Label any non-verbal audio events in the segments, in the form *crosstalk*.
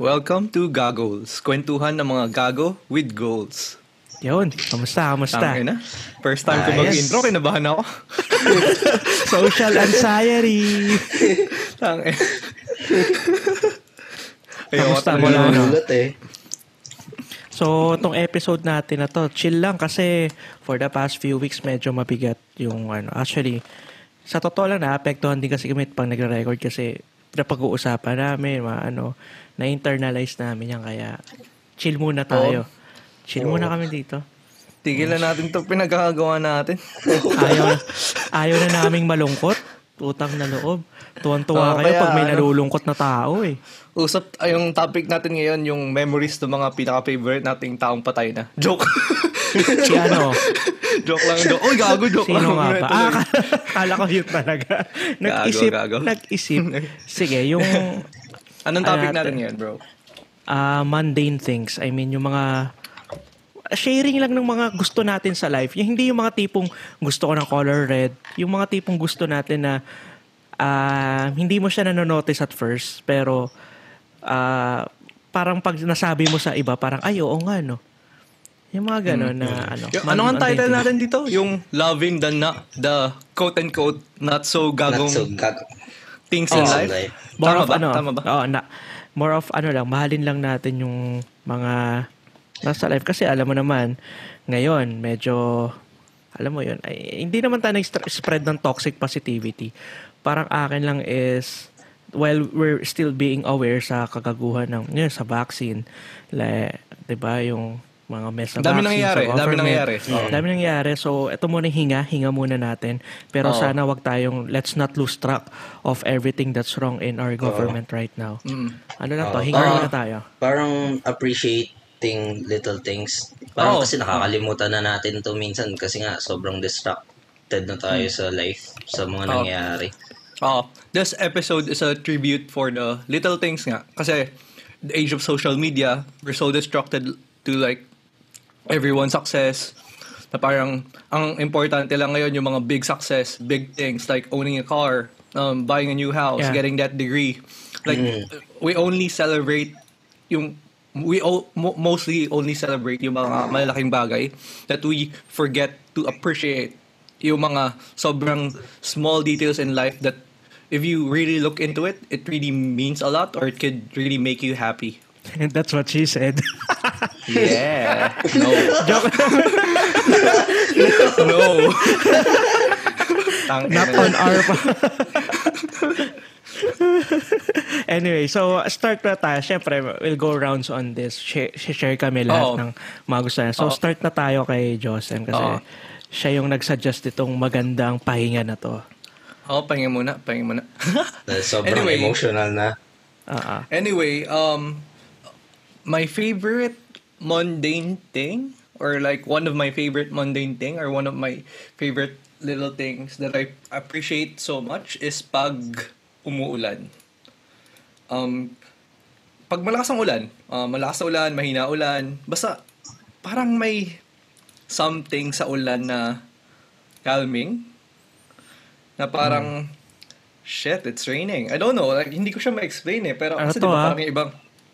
Welcome to Gagols. Kwentuhan ng mga gago with goals. Yun, kamusta, kamusta? Tangin na. First time ko mag-intro, kinabahan ako. *laughs* *laughs* Social anxiety. Tangin. *laughs* Kamusta mo no? Nagulat eh. So, itong episode natin na to, chill lang kasi for the past few weeks medyo mabigat yung ano. Actually, sa totoo lang naapektuhan din kasi kami pag nagre-record kasi napag-uusapan namin, mga ano, na-internalize namin yan kaya chill muna tayo. Chill muna kami dito. Tigilan natin to pinagkakagawa natin. *laughs* Ayaw ayaw na naming malungkot. Utang na loob. Tuwan-tuwa Oo, kayo kaya pag may ano. nalulungkot na tao eh. Usap, ay, yung topic natin ngayon, yung memories ng mga pinaka-favorite nating taong patay na. Joke. *laughs* Si ano, *laughs* joke lang. Joke. Uy, gago, joke Sino lang. nga ba? Ah, kala ko yun talaga. Nag-isip, gago. nag-isip. Sige, yung Anong topic Ano natin natin? ngayon, bro? ah, mundane things. I mean, yung mga sharing lang ng mga gusto natin sa life. Yung hindi yung mga tipong gusto ko ng color red. Yung mga tipong gusto natin na ah, hindi mo siya nanonotice at first. Pero ah, parang pag nasabi mo sa iba, parang ay, oo nga, no? Yung mga gano'n na ano. Yung, man- ano ang title natin dito? Yung loving the not, the quote-unquote not so gagong Not so gag... things in in life. life. More Tama of ba? ano, Tama ba? Oo, na, more of ano lang, mahalin lang natin yung mga nasa life. Kasi alam mo naman, ngayon, medyo, alam mo yun, ay, hindi naman tayo nag-spread ng toxic positivity. Parang akin lang is, while we're still being aware sa kagaguhan ng, yun, sa vaccine, like, di ba, yung mga mess na Dami nangyayari, dami nangyayari. Oo. Dami nangyayari. So, ito muna hinga, hinga muna natin. Pero Oo. sana wag tayong, let's not lose track of everything that's wrong in our government right now. Mm. Ano lang to, Oo. hinga Ah. muna tayo. Parang appreciating little things. Parang Oo. kasi nakakalimutan na natin to minsan kasi nga sobrang distracted na tayo sa life, sa mga Oo. nangyayari. Oh, this episode is a tribute for the little things nga. Kasi the age of social media, we're so distracted to like everyone's success. Na parang ang importante lang ngayon yung mga big success, big things like owning a car, um, buying a new house, Yeah. getting that degree. Like Mm. we only celebrate yung we o- mo- mostly only celebrate yung mga malalaking bagay that we forget to appreciate yung mga sobrang small details in life that if you really look into it, it really means a lot or it could really make you happy. And *laughs* that's what she said. *laughs* Yeah. No. Joke. *laughs* No. Tang- Not on our pa. anyway, so start na tayo. Siyempre, we'll go rounds on this. Share, share kami lahat Oo. ng mga gusto niya. So Oo. start na tayo kay Josem kasi Oo. siya yung nag-suggest itong magandang pahinga na to. Oh, pahinga muna, pahinga muna. *laughs* Sobrang Anyway. emotional na. Ah. Anyway, um, my favorite mundane thing, or like one of my favorite mundane thing, or one of my favorite little things that I appreciate so much is pag umuulan. Um, pag malakas ang ulan, uh, malakas na ulan, mahina ulan, basta parang may something sa ulan na calming. Na parang, shit, it's raining. I don't know, like, hindi ko siya ma-explain eh. Pero Ano kasi to, diba, ah? parang ibang,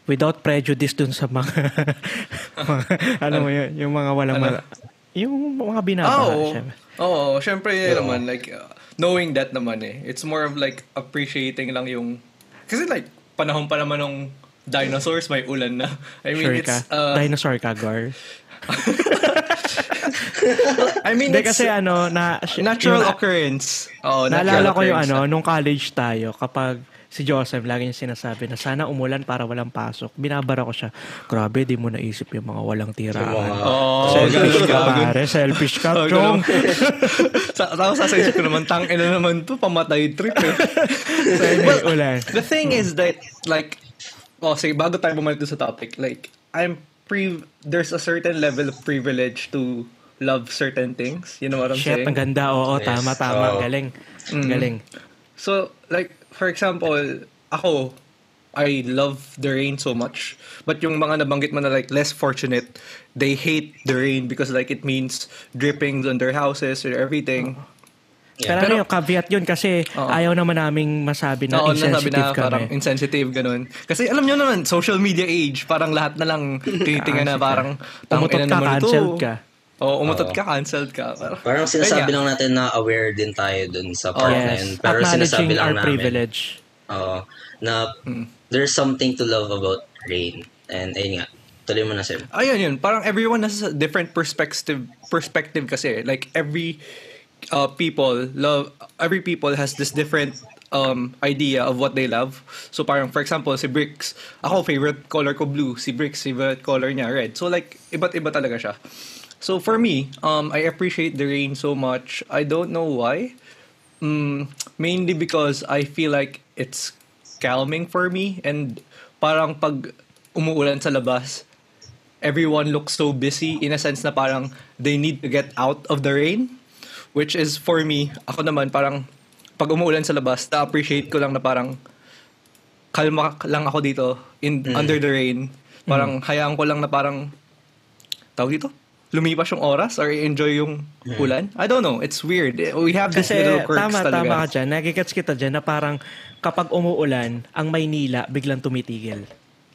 Without prejudice dun sa mga, *laughs* mga ano mo yun, yung mga walang, Ano? mala- yung mga Ah, binabaha. oo. syempre. Oo, syempre yun Oo. naman, like, uh, knowing that naman eh. It's more of like, appreciating lang yung, kasi like, panahon pa naman ng dinosaurs, may ulan na. I mean, sure it's, ka. uh, Dinosaur ka, Gar. *laughs* I mean, it's kasi ano, na, natural yung- occurrence. Oh, Naalala natural ko yung occurrence ano, nung college tayo, kapag si Joseph lagi niya sinasabi na sana umulan para walang pasok. Binabara ko siya. Grabe, di mo naisip yung mga walang tiraan. Oh, selfish ka, pare. Selfish ka, Oh, chong. *laughs* Tapos sa isip ko naman, tang ina naman to, pamatay trip eh. *laughs* so, ulan. The thing is that, like, oh, sige, bago tayo bumalik sa topic, like, I'm pre, there's a certain level of privilege to love certain things. You know what I'm Shit, saying? ang ganda. Oo, Yes. tama, tama. Oo. Galing. Mm. Galing. So, like, for example, ako, I love the rain so much. But yung mga nabanggit mo na like less fortunate, they hate the rain because like it means drippings on their houses or everything. Yeah. Pero, ano Pero- yung caveat yun kasi Oo. ayaw naman naming masabi na Oo, insensitive na parang kami. insensitive, ganun. Kasi alam nyo naman, social media age, parang lahat na lang *laughs* tinitingnan na parang Umutot tangina ka, cancelled ka. Oo, umutot Oo. ka, cancelled ka. Parang, Parang sinasabi lang natin na aware din tayo dun sa part na yun. Yes, Pero sinasabi lang our namin. privilege. Oo. na there's something to love about rain. And ayun nga. Tuloy mo na, Sim. Ayun yun, parang everyone has a different perspective perspective kasi. Like every uh, people love every people has this different um, idea of what they love. So parang for example, si Bricks, ako favorite color ko blue, si Bricks favorite color niya red. So like iba't iba talaga siya. So for me, um, I appreciate the rain so much. I don't know why. Mm, mainly because I feel like it's calming for me and parang pag umuulan sa labas, everyone looks so busy. In a sense na parang they need to get out of the rain which is for me ako naman parang pag umuulan sa labas na-appreciate ko lang na parang kalma lang ako dito in under the rain. Parang hayaan ko lang na parang tawag dito lumipas yung oras or enjoy yung ulan I don't know it's weird we have this Kasi little quirks tama, talaga tama ka dyan. Nagigets kita dyan na parang kapag umuulan, ang Maynila biglang tumitigil.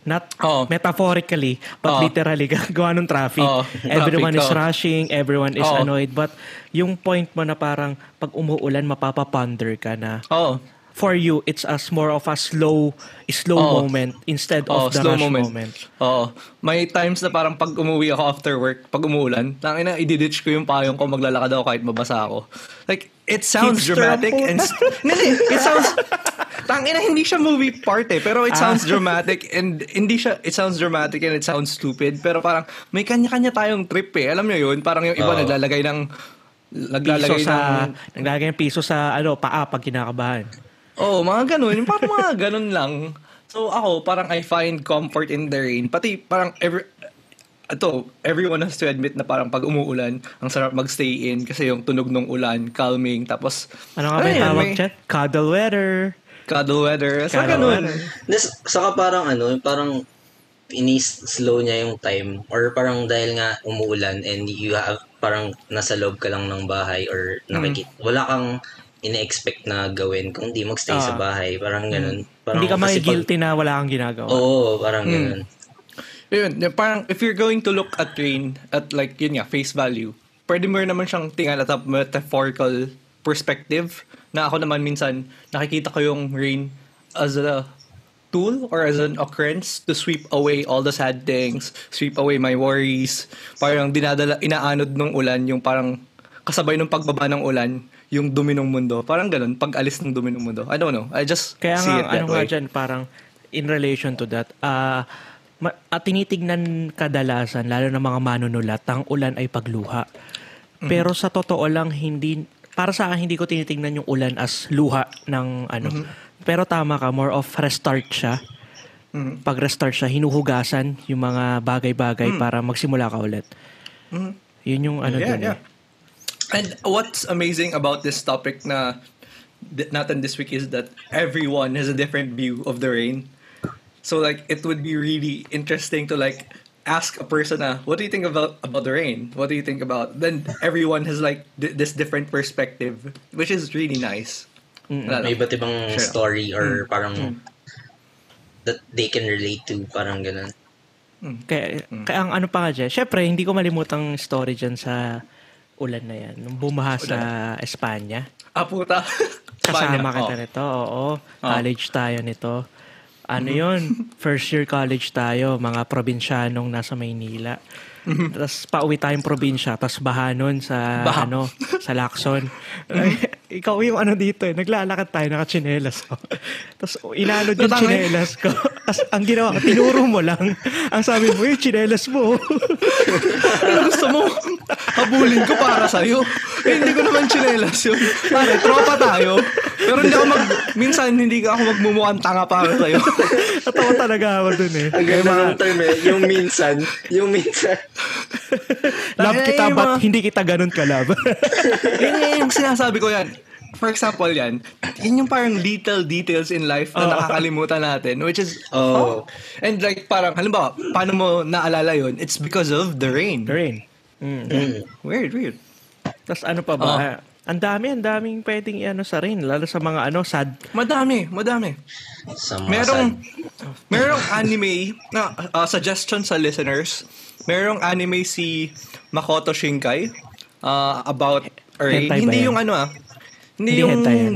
Not Oo. metaphorically, but Oo. literally, *laughs* gawa ng traffic. Oo, everyone traffic, is oo. rushing, everyone is Oo. annoyed. But yung point mo na parang pag umuulan, mapapaponder ka na. oh For you, it's as more of a slow slow Oo. moment instead Oh, of the slow rush moment. moment. Oo. May times na parang pag umuwi ako after work, pag umuulan, tangin na ididitch ko yung payong ko, maglalakad ako kahit mabasa ako. Like, it sounds Hipster dramatic and... *laughs* Hindi, it sounds... Tangin na, hindi siya movie part eh, pero it sounds dramatic and hindi siya, it sounds dramatic and it sounds stupid, pero parang may kanya-kanya tayong trip eh. Alam nyo yun? Parang yung iba Oo. naglalagay ng... Piso Naglalagay sa, ng... naglalagay ng piso sa ano, paa pag kinakabahan. Oo, oh, mga ganun. Parang mga ganun lang. So ako, parang I find comfort in the rain. Pati parang every, ito, everyone has to admit na parang pag umuulan, ang sarap magstay in kasi yung tunog ng ulan, calming. Tapos, Ano nga ba yung tawag may dyan? Cuddle weather. Cuddle weather. So, Cuddle ganun. weather. This, saka parang ano, parang ini-slow niya yung time or parang dahil nga umuulan and you have parang nasa loob ka lang ng bahay or nakikita wala kang ine-expect na gawin kung di magstay sa Ah. bahay parang ganun parang Hindi ka kasi pag- guilty na wala kang ginagawa. oo parang Hmm. ganun Yun, parang if you're going to look at rain at like, yun nga, face value, pwede mo rin naman siyang tingnan at a metaphorical perspective na ako naman minsan nakikita ko yung rain as a tool or as an occurrence to sweep away all the sad things, sweep away my worries. Parang dinadala, inaanod ng ulan yung parang kasabay ng pagbaba ng ulan, yung dumi ng mundo. Parang ganun, pag alis ng dumi ng mundo. I don't know. I just Kaya see it nga, that ano way. nga dyan, parang in relation to that, ah ma- at tinitignan kadalasan, lalo na mga manunulat, ang ulan ay pagluha. Mm-hmm. Pero sa totoo lang, hindi, para sa akin, hindi ko tinitignan yung ulan as luha ng ano. Mm-hmm. Pero tama ka, more of restart siya. Mhm. Pag restart siya, hinuhugasan yung mga bagay-bagay para magsimula ka ulit. Yun yung ano yeah, dun yeah. eh. And what's amazing about this topic na natin this week is that everyone has a different view of the rain. So like it would be really interesting to like ask a person na, what do you think about about the rain? What do you think about? Then everyone has like th- this different perspective, which is really nice. Wala may iba't ibang Sure. story Mm. or parang that they can relate to parang ganun Kaya, Mm. kaya ang ano pa nga dyan, syempre, hindi ko malimutang story dyan sa ulan na yan. Nung bumaha sa Espanya. Ah, puta. *laughs* Kasama kita Oh. nito, oo. College tayo nito. Ano yun? *laughs* First year college tayo, mga probinsyanong nasa Maynila. Tapos pauwi tayong probinsya, tapos baha nun sa, Baha. ano, sa Lacson. Ay, ikaw yung ano dito eh, naglalakad tayo, nakachinelas ko. Tapos inanod yung chinelas ko. Tapos ang ginawa ko, tinuro mo lang. Ang sabi mo, yung chinelas mo. Ano gusto mo? Habulin ko para sa'yo. Eh, hindi ko naman chinelas yun. Pare, tropa tayo. Pero hindi ako mag... Minsan, hindi ka ako magmumukhang tanga para sa'yo. Natawa talaga ako dun eh. ang ganda ng term eh yung minsan yung minsan Love Ay, kita, mga- but hindi kita ganun ka-love. *laughs* Yan yan yung sinasabi ko yan. For example yan, yun yung parang little details in life na nakakalimutan natin, which is, Oh. And like parang, halimbawa, paano mo naalala yun? It's because of the rain. Rain. Mm. mm. Weird, weird. Tapos ano pa ba? Ang dami, ang daming pwedeng ano sa rin. Lalo sa mga ano, sad. Madami, madami. Sa mga Merong sad. merong anime na uh, suggestion sa listeners. Merong anime si Makoto Shinkai uh, about ba hindi yung ano ah. Hindi, Hindi yung hentai yan.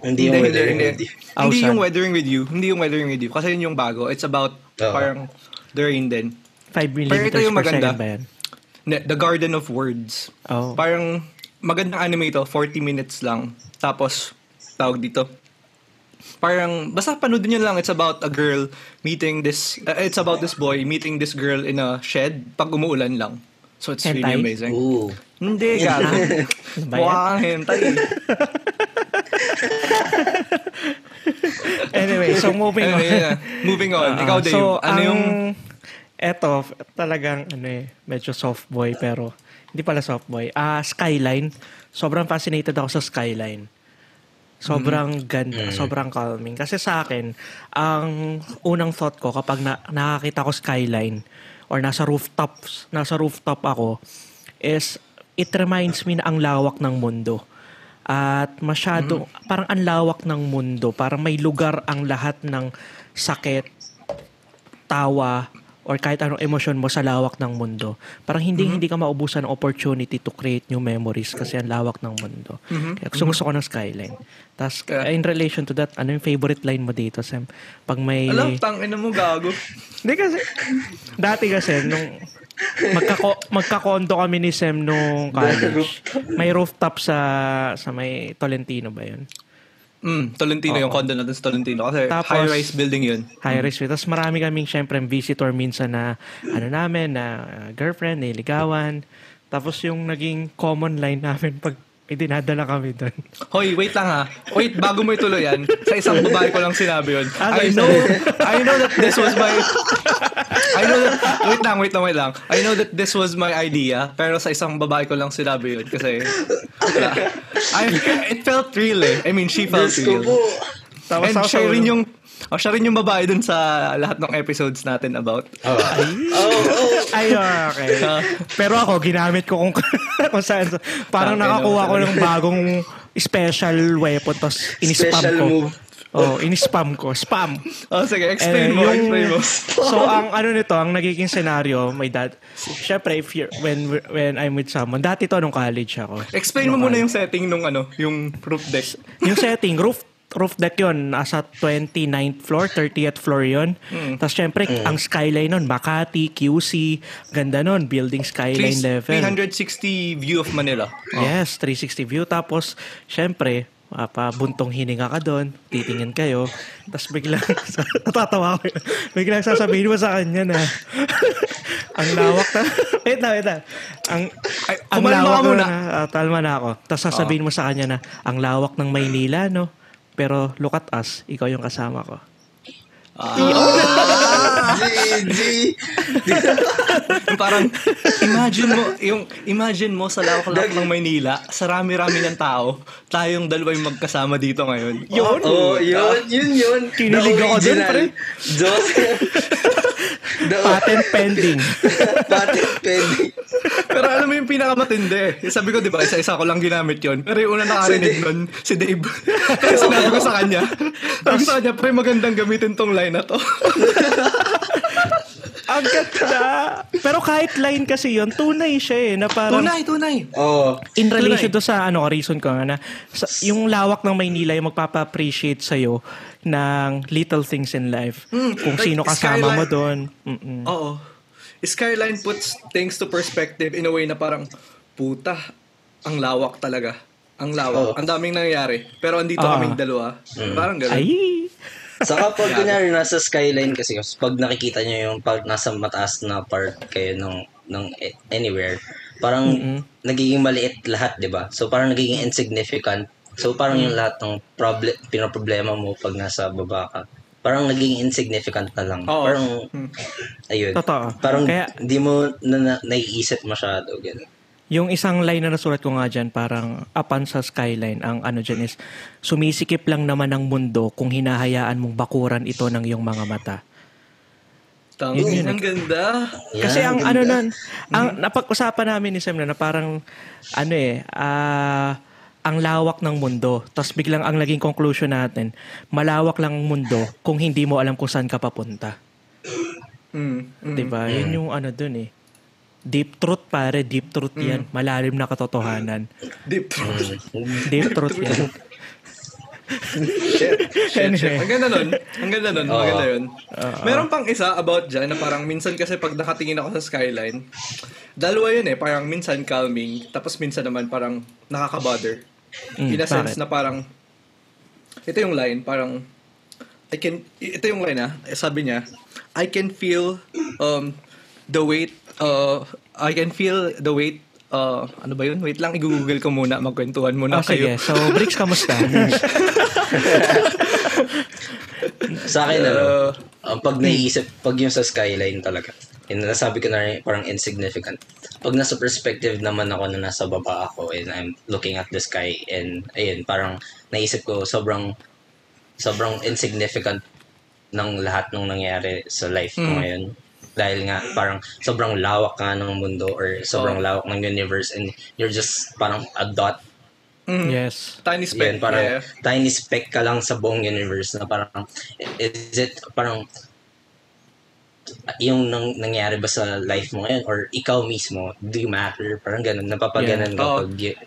Hindi yung hindi, weather. hindi, Hindi. Yung Weathering with You. Hindi yung Weathering with You. Kasi yun yung bago. It's about Oo. parang the rain din. 5 Pero millimeters ito yung per maganda. second ba yan? Ne- The Garden of Words. Oh. Parang magandang anime ito. 40 minutes lang. Tapos, tawag dito. Parang, basta panoodin nyo lang. It's about a girl meeting this, uh, it's about this boy meeting this girl in a shed pag umuulan lang. So it's really Hentai? amazing. Ooh. Hindi, gago. *laughs* Ano? Mukha kang hentai. *laughs* Anyway, so moving on. Anyway, yeah. Moving on. Ah, Ikaw, Dave. So, ano ang, yung... Eto, talagang, ano eh, medyo soft boy, pero, hindi pala soft boy. Ah, Skyline. Sobrang fascinated ako sa Skyline. Sobrang ganda, sobrang calming. Kasi sa akin, ang unang thought ko kapag na, nakakita ko Skyline or nasa rooftops, nasa rooftop ako, is it reminds me na ang lawak ng mundo. At masyado, parang ang lawak ng mundo. Parang may lugar ang lahat ng sakit, tawa, or kahit anong emosyon mo sa lawak ng mundo. Parang hindi hindi ka maubusan ng opportunity to create new memories kasi ang lawak ng mundo. Kaya gusto, gusto ko ng skyline. Tapos, Kaya- in relation to that, ano yung favorite line mo dito, Sam? Pag may... Alam, tangin mo gago. *laughs* Hindi kasi, dati kasi, nung magkako, magkakondo kami ni Sam nung college. May rooftop sa sa may Tolentino ba yun? Mm, Tolentino, yung condo natin sa Tolentino. Kasi Tapos- high-rise building yun. high risk rate. Tapos marami kaming syempre visitor minsan na ano namin na uh, girlfriend, niligawan. Tapos yung naging common line namin pag may dinadala kami doon. Hoy, wait lang ha. Wait, bago mo ituloy yan, sa isang babae ko lang sinabi yun. Ah, I know. I know that this was my, I know that, wait lang, wait lang, wait lang. I know that this was my idea, pero sa isang babae ko lang sinabi yun kasi, wala. I, it felt real eh. I mean, she felt real. po. Tapos And siya rin yung, oh, siya rin yung babae dun sa lahat ng episodes natin about. Oh, oh. Ay, okay. *laughs* Pero ako, ginamit ko kung, *laughs* kung saan. Parang nakakuha ko ng bagong special weapon tapos in-spam Special ko. move. Oh, in-spam ko. Spam. Oh, sige, explain Eh, mo, yung- explain mo. *laughs* so ang ano nito, ang nagiging scenario, my dad, syempre if you're, when when I'm with someone, dati to nung college ako. Explain mo muna yung setting nung ano, yung roof deck. Yung setting, roof roof deck yon nasa 29th floor, 30th floor yon Tapos syempre, ang skyline nun, Makati, QC, ganda nun, building skyline Three- level. 360 view of Manila. Yes, 360 view. Tapos, syempre, ah, pa buntong hininga ka doon, titingin kayo, tapos biglang, *laughs* natatawa ko biglang sasabihin mo sa kanya na, *laughs* ang lawak na, *laughs* wait na, wait na, ang, Ay, ang lawak muna. na, ah, talma na ako. Tapos sasabihin mo sa kanya na, ang lawak ng Maynila, no? Pero look at us, ikaw yung kasama ko. GG. Parang, imagine mo, yung, imagine mo sa lawak-lawak ng Maynila, sa rami-rami ng tao, tayong dalawa yung magkasama dito ngayon. Yun! Oh, yun, yun, yun. Kinilig ako dun, pre. Diyos. The Patent *laughs* pending. patent pending. Pero alam mo yung pinakamatindi. Sabi ko, di ba, isa-isa ko lang ginamit yon Pero yung una nakarinig nun, si Dave. Kaya sinabi ko sa kanya, sabi ko sa kanya, pre, magandang gamitin tong line na to. *laughs* ang ganda. Pero kahit line kasi yon tunay siya eh, na parang, tunay, tunay. Oh. in relation to sa ano reason ko nga na sa, yung lawak ng Maynila yung magpapa-appreciate sa ng little things in life. Mm, Kung like sino kasama skyline. mo doon. Oo. Skyline puts things to perspective in a way na parang, puta, ang lawak talaga. Ang lawak. Oo. Ang daming nangyayari. Pero andito Ah. kaming dalawa. Parang gano'n. Ay. Saka pag kunyari nasa skyline kasi, pag nakikita nyo yung pag nasa mataas na part kayo ng, ng anywhere, parang nagiging maliit lahat, di ba? So parang nagiging insignificant. So parang yung lahat ng problem, pinoproblema mo pag nasa baba ka, parang nagiging insignificant na lang. Oo. Parang, ayun. Totoo. Parang Kaya- di mo na, na, naiisip masyado. Ganun. Yung isang line na nasulat ko nga dyan, parang apan sa skyline, ang ano dyan is, sumisikip lang naman ang mundo kung hinahayaan mong bakuran ito ng iyong mga mata. Tama. Yun yun. Ang ganda. Kasi Yan, ang ganda. ano nun, ang napag-usapan namin ni Sam na, na parang, ano eh, ah, ang lawak ng mundo. Tapos biglang ang naging conclusion natin, malawak lang ang mundo kung hindi mo alam kung saan ka papunta. Mm, mm. 'Di ba? Yun yung ano dun eh. Deep truth pare, deep truth 'yan. Malalim na katotohanan. Deep. Deep truth 'yan. Shit, shit, shit. Ang ganda nun. Ang ganda nun. Oo. Maganda yun. Meron pang isa about dyan na parang minsan kasi pag nakatingin ako sa skyline, dalawa yun eh. Parang minsan calming, tapos minsan naman parang nakaka-bother. Mm, In a sense bakit? na parang, ito yung line, parang, I can, ito yung line ah, sabi niya, I can feel um, the weight, uh, I can feel the weight, uh, ano ba yun? Wait lang, i-google ko muna, magkwentuhan muna Oh, sige. kayo. So, Bricks, kamusta? *laughs* Sa akin, ano, Uh, uh, pag naiisip, pag yung sa skyline talaga, yun, nasabi ko na rin, parang insignificant. Pag nasa perspective naman ako na nasa baba ako and I'm looking at the sky and ayun, parang naisip ko sobrang sobrang insignificant ng lahat ng nangyari sa life ko Mm. ngayon. Dahil nga parang sobrang lawak nga ng mundo or sobrang Oh. lawak ng universe and you're just parang a dot mm, yes. Tiny speck. parang yeah. tiny speck ka lang sa buong universe na parang, is it parang, yung nang, nangyari ba sa life mo ngayon or ikaw mismo, do you matter? Parang ganun, napapaganan Yeah. ka Oo. pag you're,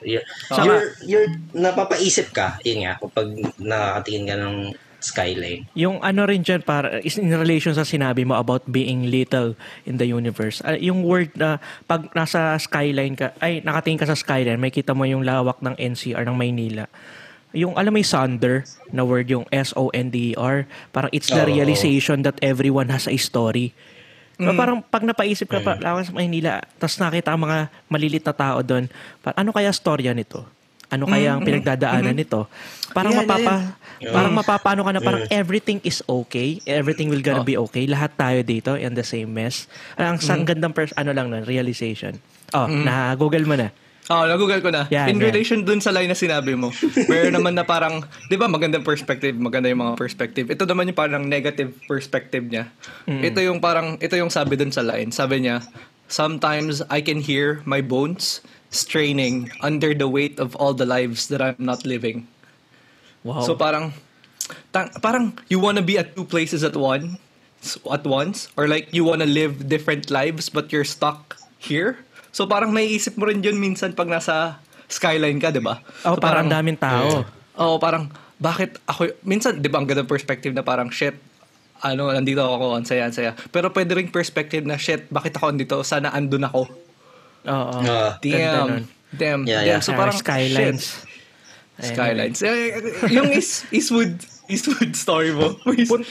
you're, you're, napapaisip ka, yun nga, kapag nakakatingin ka ng skyline. Yung ano rin dyan, para, is in relation sa sinabi mo about being little in the universe. Ah, yung word na pag nasa skyline ka, ay nakatingin ka sa skyline, may kita mo yung lawak ng NCR ng Maynila. Yung alam mo yung sonder na word yung S-O-N-D-E-R, parang it's the Oo. realization that everyone has a story. So, parang pag napaisip ka pa, lawas sa Maynila, tapos nakita ang mga malilit na tao doon, parang ano kaya storya nito? Ano kaya ang pinagdadaanan nito? Parang Yeah, mapapa yeah. parang mapapano ka na parang everything is okay, everything will gonna be okay. Lahat tayo dito in the same mess. Ang sang gandang pers- ano lang nun, realization. Oh, na Google mo na. Oh, nagoogle ko na. Yan, In yan. relation dun sa line na sinabi mo. Meron naman na parang, di ba magandang perspective, maganda yung mga perspective. Ito naman yung parang negative perspective niya. Ito yung parang, ito yung sabi dun sa line. Sabi niya, sometimes I can hear my bones straining under the weight of all the lives that I'm not living. Wow. So parang ta- parang you wanna be at two places at one at once or like you wanna live different lives but you're stuck here. So parang naiisip mo rin yun minsan pag nasa skyline ka, 'di ba? oh, so, parang daming tao. Oo, parang bakit ako minsan 'di ba ang ganda perspective na parang shit ano, nandito ako, ang saya, ang saya. Pero pwede rin perspective na, shit, bakit ako andito? Sana andun ako. Oo. Ah, nun. Damn. Damn. Yeah, damn. yeah. So parang, skylines. shit. Skylines. Eh, yung is, Eastwood, Eastwood story mo. *laughs* Pun-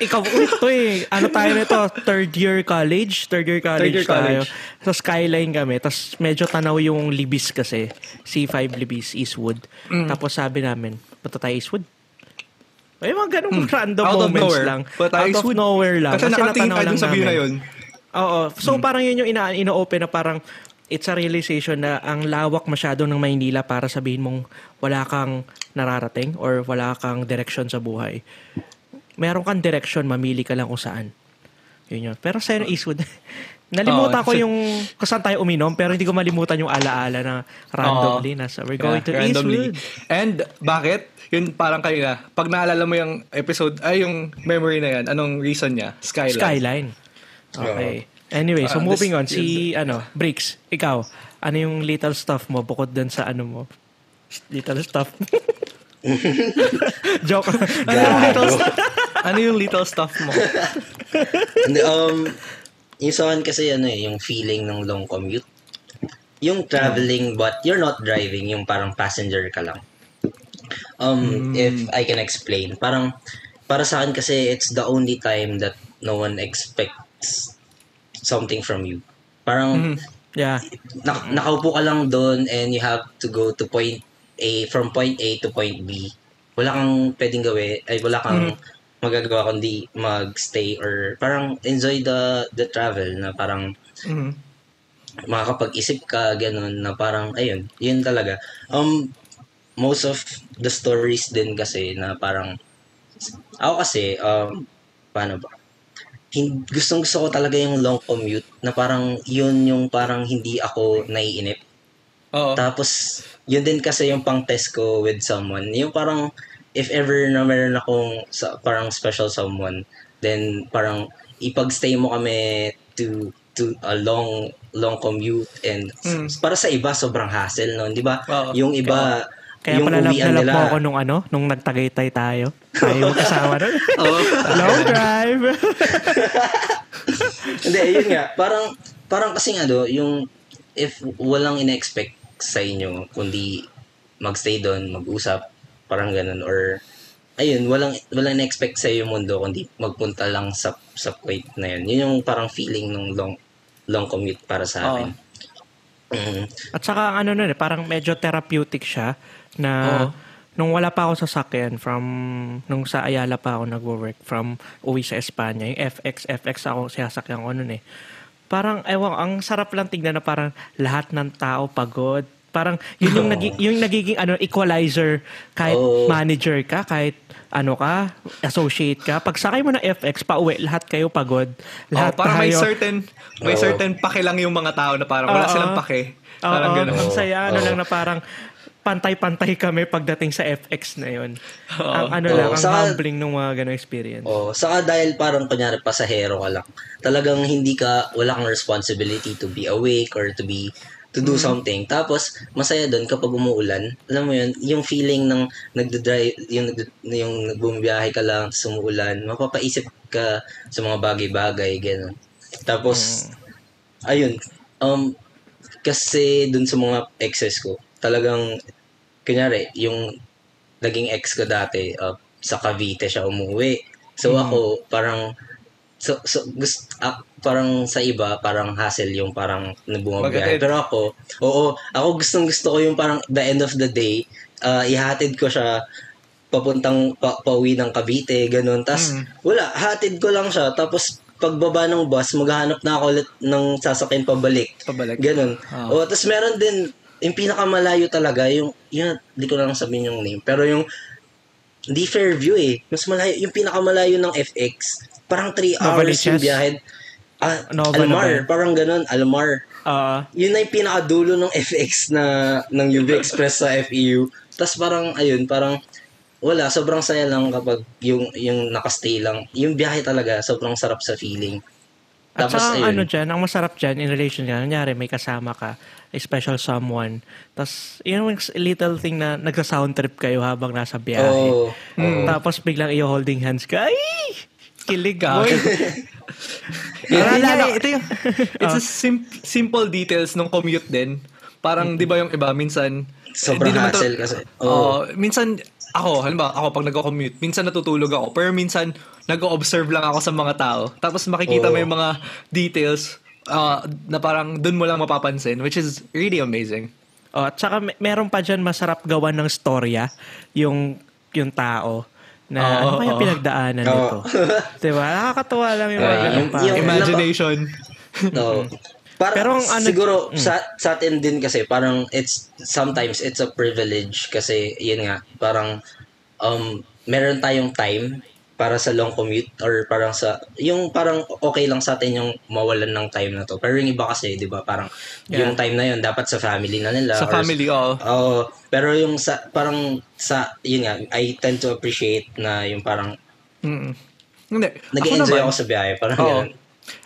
Ikaw, ito eh. Ano tayo nito? Third year college? Third year college Third year tayo. college. Sa Skyline kami. Tapos medyo tanaw yung Libis kasi. C5 Libis, Eastwood. Mm. Tapos sabi namin, punta tayo Eastwood. Ay, mga ganong random Hmm. Out of moments nowhere. lang. But Out of Eastwood. nowhere lang. Kasi nakatingin natanaw tayo sa view na yun. Oo. So Hmm. parang yun yung ina- ino-open na parang it's a realization na ang lawak masyado ng Maynila para sabihin mong wala kang nararating or wala kang direction sa buhay. Meron kang direction, mamili ka lang kung saan. Yun yun. Pero sa Eastwood, *laughs* nalimutan Oo, ko yung kung saan tayo uminom pero hindi ko malimutan yung alaala na randomly Oo. nasa we're going to Yeah, randomly. Eastwood. And bakit? Yun parang kanina, pag naalala mo yung episode, ay yung memory na yan, anong reason niya? Skyline. Skyline. Okay. Anyway, so Ah, moving this- on, si ano, Bricks, ikaw, ano yung little stuff mo bukod dun sa ano mo? Little stuff. *laughs* Joke. Ano yung little, ano yung little stuff mo? Um, yung sa akin kasi ano eh, yung feeling ng long commute. Yung traveling but you're not driving, yung parang passenger ka lang. Um, if I can explain, parang para sa akin kasi it's the only time that no one expects something from you. Parang yeah. nak- nakaupo ka lang doon and you have to go to point A, from point A to point B. Wala kang pwedeng gawin, ay wala kang magagawa kundi mag-stay or parang enjoy the the travel na parang Mhm. makakapag-isip ka ganun na parang ayun, yun talaga. Um most of the stories din kasi na parang ako kasi um paano ba? Gustong gusto ko talaga yung long commute na parang yun yung parang hindi ako naiinip Oo. Tapos, yun din kasi yung pang test ko with someone. Yung parang, if ever na meron akong sa, parang special someone, then parang ipag-stay mo kami to to a long long commute and Mm. para sa iba sobrang hassle no, 'di ba? Oo. Yung iba Kaya yung pala love na love mo ako nung ano, nung nagtagaytay tayo. Tayo magkasama nun. Oo. Long drive. Hindi, yun nga. Parang, parang kasi nga do, yung if walang ina-expect sa inyo, kundi magstay doon, mag-usap, parang ganun, or ayun, walang walang ina-expect sa yung mundo kundi magpunta lang sa sa point na yun. Yun yung parang feeling ng long long commute para sa akin. Mm. At saka ano nun eh, parang medyo therapeutic siya na Oo. nung wala pa ako sa sakyan from nung sa Ayala pa ako nagwo-work from uwi sa Espanya, yung FX FX ako sasakyan ko nun eh. Parang ewan, ang sarap lang tignan na parang lahat ng tao pagod. Parang yun yung, Oo. nagi- yung nagiging ano equalizer kahit Oo. manager ka, kahit ano ka, associate ka. Pag sakay mo ng FX, pauwi, lahat kayo pagod. Lahat Oh, parang may certain may Oo. certain pake lang yung mga tao na parang wala Oo. silang pake. Parang Oo, ganun. Ang saya, ano Oo. lang na parang pantay-pantay kami pagdating sa FX na yun. Oo. Ang ano lang, Oo, ang saka- humbling ng mga ganong experience. Oh, saka dahil parang kunyari pasahero ka lang. Talagang hindi ka wala kang responsibility to be awake or to be to do something. Tapos masaya doon kapag umuulan. Alam mo 'yun, yung feeling ng nagde-drive yung yung nagbumiyahe ka lang sa umuulan, mapapaisip ka sa mga bagay-bagay ganun. Tapos ayun, um kasi dun sa mga exes ko, talagang kunyari yung naging ex ko dati uh, sa Cavite siya umuwi. So ako parang so, so gusto parang sa iba parang hassle yung parang nabumabiyahe. Pero ako, oo, ako gustong gusto ko yung parang the end of the day, uh, ihatid ko siya papuntang pa, pauwi ng Cavite, ganun. Tapos Mm. wala, hatid ko lang siya. Tapos pagbaba ng bus, maghahanap na ako ulit ng sasakyan pabalik. Pabalik. Ganun. Ah. O, tapos meron din, yung pinakamalayo talaga, yung, yun, di ko lang sabihin yung name, pero yung, hindi Fairview eh. Mas malayo, yung pinakamalayo ng FX, parang 3 hours yung biyahe. Ah, Nova Almar, parang ganun, Almar. Ah, Yun na yung pinakadulo ng FX na, ng UV Express sa FEU. Tapos parang, ayun, parang, wala, sobrang saya lang kapag yung, yung nakastay lang. Yung biyahe talaga, sobrang sarap sa feeling. at Tapos, saka ang ayun. ano dyan, ang masarap dyan in relation ka, nangyari may kasama ka, special someone, tapos yun yung little thing na nagsa-sound trip kayo habang nasa biyahe. Oo. Mm. Tapos biglang iyo holding hands ka, ay! Kilig boy. *laughs* Yeah, yeah, ito yung, it's a sim- simple details ng commute din. Parang, di ba yung iba, minsan, Sobrang hindi naman to- hassle kasi. Oo. Oo, minsan, ako, halimbawa, ako pag nagko-commute, minsan natutulog ako, pero minsan, nag-observe lang ako sa mga tao. Tapos makikita mo Oo. yung mga details ah, na parang dun mo lang mapapansin, which is really amazing. Oh, at saka may- meron pa dyan masarap gawan ng storya yung yung tao na Oo, ano kaya oo. pinagdaanan Oo. nito. *laughs* 'Di ba? Nakakatuwa lang yung ganun yung- pa. yung- Imagination. *laughs* No. Para, Pero ang ano- siguro sa sa atin din kasi parang it's sometimes it's a privilege kasi yun nga parang um meron tayong time para sa long commute or parang sa yung parang okay lang sa atin yung mawalan ng time na to. Pero yung iba kasi 'di ba parang yung time na yun dapat sa family na nila sa family, oo. Oo. pero yung sa parang sa yun nga I tend to appreciate na yung parang Mm. Hindi. Ako nag-enjoy naman, ako sa biyahe parang Oo. ganun.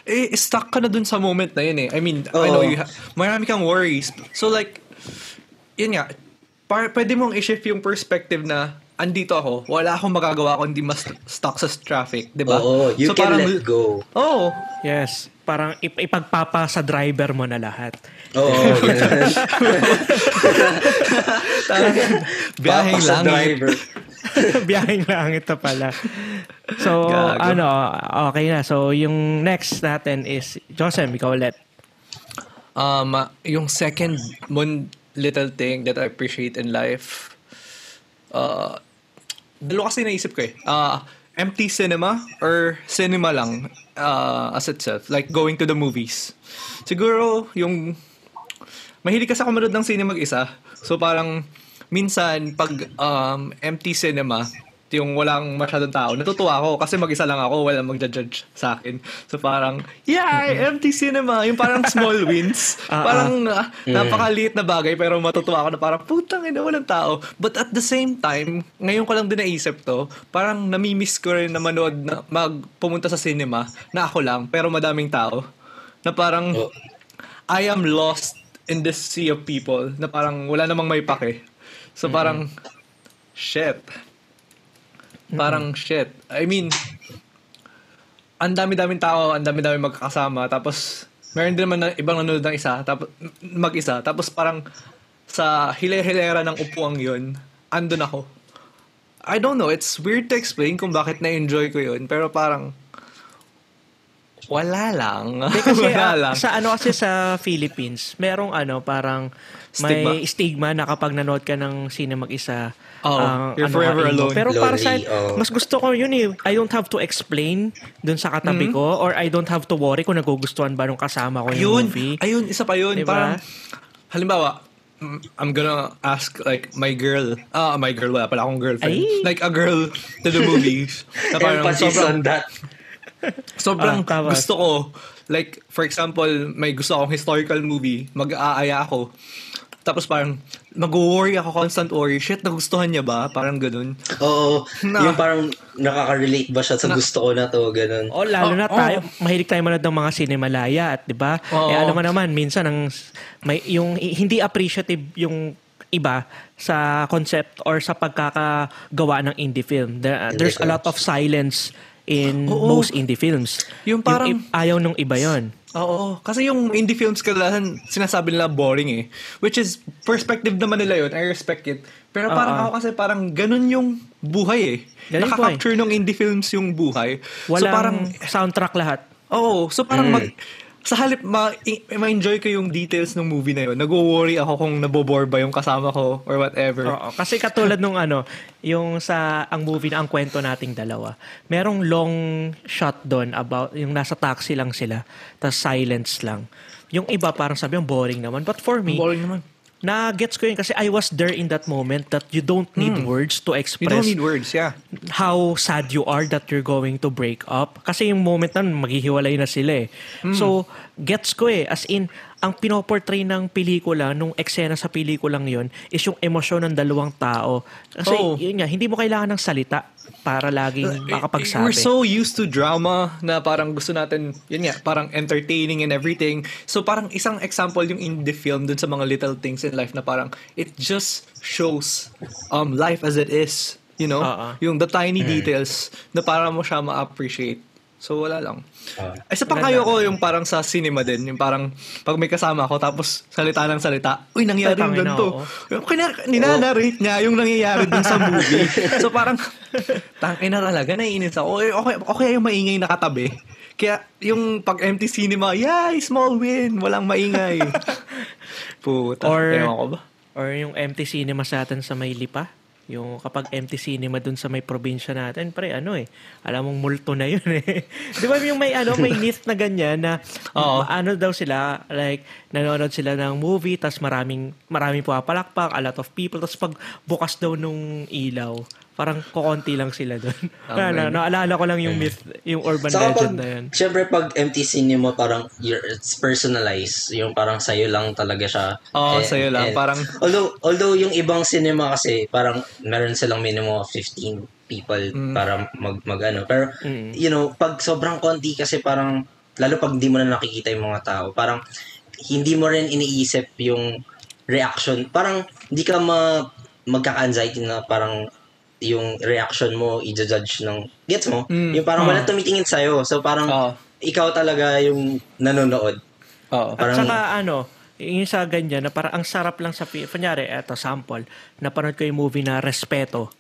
eh, stuck ka na dun sa moment na yun eh. I mean, I Oo. know you ha- marami kang worries. So like, yun nga, par- pwede mong i-shift yung perspective na andito ako, wala akong magagawa kundi mas stuck sa traffic, di ba? Oo, you so can parang, let go. Oo. Yes, parang ip- ipagpapa sa driver mo na lahat. Oo, *laughs* *laughs* ganun. Biyaheng Papa sa langit. driver. *laughs* Biyaheng lang ito pala. So, Gago. ano, okay na. So, yung next natin is, Josem, ikaw ulit. Um, uh, yung second mon little thing that I appreciate in life, uh, dalawa kasi naisip ko eh. Uh, empty cinema or cinema lang uh, as itself. Like going to the movies. Siguro, yung... Mahilig kasi ako manood ng cinema mag-isa. So parang minsan pag um, empty cinema, yung walang masyadong tao, natutuwa ako kasi mag-isa lang ako, walang magja-judge sa akin. So parang, yeah, empty cinema. Yung parang small wins. *laughs* Ah, parang ah, napakaliit na bagay pero matutuwa ako na parang, putang ina, walang tao. But at the same time, ngayon ko lang din naisip to, parang namimiss ko rin na manood na magpumunta sa cinema na ako lang pero madaming tao. Na parang, Oh. I am lost in this sea of people na parang wala namang may pake. So parang, shit. Parang shit. I mean, ang dami-daming tao, ang dami-daming magkakasama, tapos meron din naman na ibang nanonood ng isa, tapos mag-isa, tapos parang sa hile-hilera ng upuang yun, andun ako. I don't know, it's weird to explain kung bakit na-enjoy ko yun, pero parang wala lang. Kasi *laughs* wala ah, lang. sa ano kasi sa Philippines, merong ano parang may stigma na kapag nanood ka ng sine mag-isa, Oo, ang you're ano forever ka, alone. Pero para sa oo. mas gusto ko yun eh. I don't have to explain dun sa katabi ko or I don't have to worry kung nagugustuhan ba nung kasama ko yung ayun, movie. ayun, isa pa yun. Diba? Parang, halimbawa, I'm gonna ask like my girl, ah, my girl, wala pala akong girlfriend. Ay. Like a girl to the movies. *laughs* na parang Emphasis sobrang, on that. sobrang Ah, gusto ko. Like, for example, may gusto akong historical movie, mag-aaya ako. Tapos parang, mag-worry ako, constant worry. Shit, nagustuhan niya ba? Parang ganun. Oo. Na- Yung parang nakaka-relate ba siya sa gusto ko na to, ganun. O lalo Oh, na oh. tayo, mahilig tayo manood ng mga sinemalaya at 'di ba? Oo. Eh alam mo naman minsan ang may yung hindi appreciative yung iba sa concept or sa pagkakagawa ng indie film. There, uh, there's a lot of silence in Oo. most indie films. Yung parang- i- ayaw nung iba 'yon. Oo. Kasi yung indie films kadalasan sinasabi nila boring eh. Which is, perspective naman nila yun. I respect it. Pero parang Oo. ako kasi parang ganun yung buhay eh. Ganun yung Nakaka-capture ng indie films yung buhay. Walang so parang, soundtrack lahat. oo. So parang Mm. mag, sa halip ma, ma-enjoy ko yung details ng movie na yun. Nag-worry ako kung nabobore ba yung kasama ko or whatever. Oo, kasi katulad nung ano, yung sa ang movie na ang kwento nating dalawa. Merong long shot doon about yung nasa taxi lang sila, tas silence lang. Yung iba parang sabi yung boring naman. But for me, Boring naman. Na gets ko yun kasi I was there in that moment that you don't need words to Hmm. You express don't need words, yeah. how sad you are that you're going to break up. Kasi yung moment na maghihiwalay na sila eh. Hmm. So, gets ko eh. As in, ang pinoportray ng pelikula, nung eksena sa pelikulang yon is yung emosyon ng dalawang tao. Kasi, Oo. yun nga, hindi mo kailangan ng salita para laging makapagsabi. We're so used to drama na parang gusto natin, yun nga, parang entertaining and everything. So parang isang example yung indie film dun sa mga little things in life na parang it just shows um life as it is. You know? Oo. Yung the tiny details na para mo siya ma-appreciate. So wala lang. Ah. Ay, sa pang kayo ko yung parang sa cinema din, yung parang pag may kasama ako tapos salita ng salita, uy, nangyari yung ganito. Yung kina, ninanarrate niya yung nangyayari dun sa movie. *laughs* so parang, *laughs* tangina talaga, naiinis ako. Eh, Okay, okay yung maingay nakatabi. Kaya yung pag empty cinema, yay, small win, walang maingay. *laughs* Puta, Or- ko ba? Or yung empty cinema sa atin sa may lipa. Yung kapag empty cinema dun sa may probinsya natin, pre, ano eh, alam mong multo na yun eh. *laughs* Di ba yung may, ano, may *laughs* myth na ganyan na, Oo. ano daw sila, like, nanonood sila ng movie, tas maraming, maraming pumapalakpak, a lot of people, tas pag bukas daw nung ilaw, parang kukonti lang sila. *laughs* Tama na, yun. naalala ko lang yung myth, yung urban Saka pag, legend na yun. syempre pag empty cinema, parang you're, it's personalized. Yung parang sa'yo lang talaga siya. Oo, And- sa'yo lang. and- Parang, Although, although yung ibang cinema kasi, parang meron silang minimum of 15 people Mm. para mag, mag ano. Pero, Mm. you know, pag sobrang konti kasi parang, lalo pag di mo na nakikita yung mga tao, parang hindi mo rin iniisip yung reaction. Parang, hindi ka ma, magkaka-anxiety na parang yung reaction mo, i-judge ng, gets mo? Mm. Yung parang Oo. wala tumitingin sa'yo. So, parang, Oo. ikaw talaga yung nanonood. oo. At Parang- saka ano, yung sa ganyan na parang ang sarap lang sa kunyari eto sample napanood ko yung movie na Respeto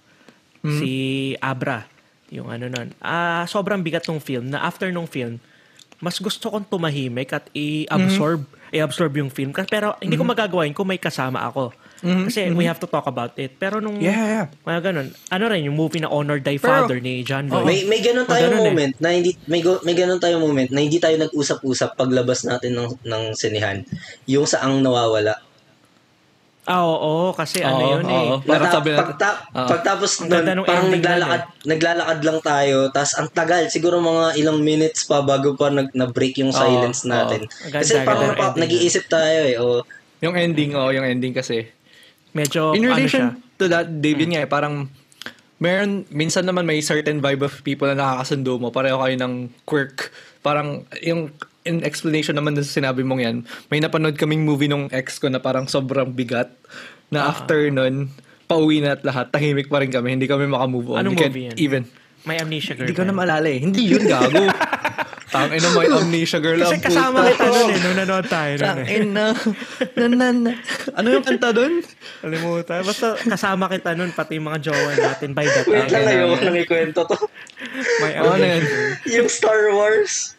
si Abra yung ano nun ah sobrang bigat ng film na after nung film mas gusto kong tumahimik at i-absorb i-absorb yung film Kasi- pero hindi ko magagawa yun kung may kasama ako kasi we have to talk about it pero nung Yeah, yeah. mga ganun ano rin yung movie na Honor Thy Pero- Father ni John Oh, Lloyd May may ganun Oh, tayong ganun eh. moment na hindi may go, may ganun tayong moment na hindi tayo nag-usap-usap paglabas natin ng ng sinehan. Yung sa ang nawawala. Ah, oo, kasi ano Oo, yun eh. oo. Parang Mata- sabi natin- pagta- Oo. pagtapos Ang nun, parang naglalakad, naglalakad lang tayo, tas ang tagal, siguro mga ilang minutes pa bago pa nag, na-break yung Oo, silence oo. natin. Ang ganda, Kasi parang napa- nag-iisip tayo eh. Oh, Yung ending, oh, yung ending kasi. Medyo, In ano relation siya, to that, Dave, yun nga eh, parang meron, minsan naman may certain vibe of people na nakakasundo mo. Pareho kayo ng quirk. Parang yung in explanation naman sa sinabi mong yan, may napanood kaming movie nung ex ko na parang sobrang bigat na Ah. after nun, pauwi na at lahat, tahimik pa rin kami, hindi kami makamove on. Anong We movie yan? Even. may amnesia girl. Hindi ko na maalala eh. Hindi yun, gago. *laughs* Tangin na may amnesia girl Kasi ang kasama puta. kita nun eh, nung nanood tayo nun eh. Tangin na. na, na, na. Ano yung kanta dun? Kalimutan. Basta kasama kita nun, pati yung mga jowa natin by that wait lang, time. ayoko nang ikwento to. May Ano amnesia. yung Star Wars.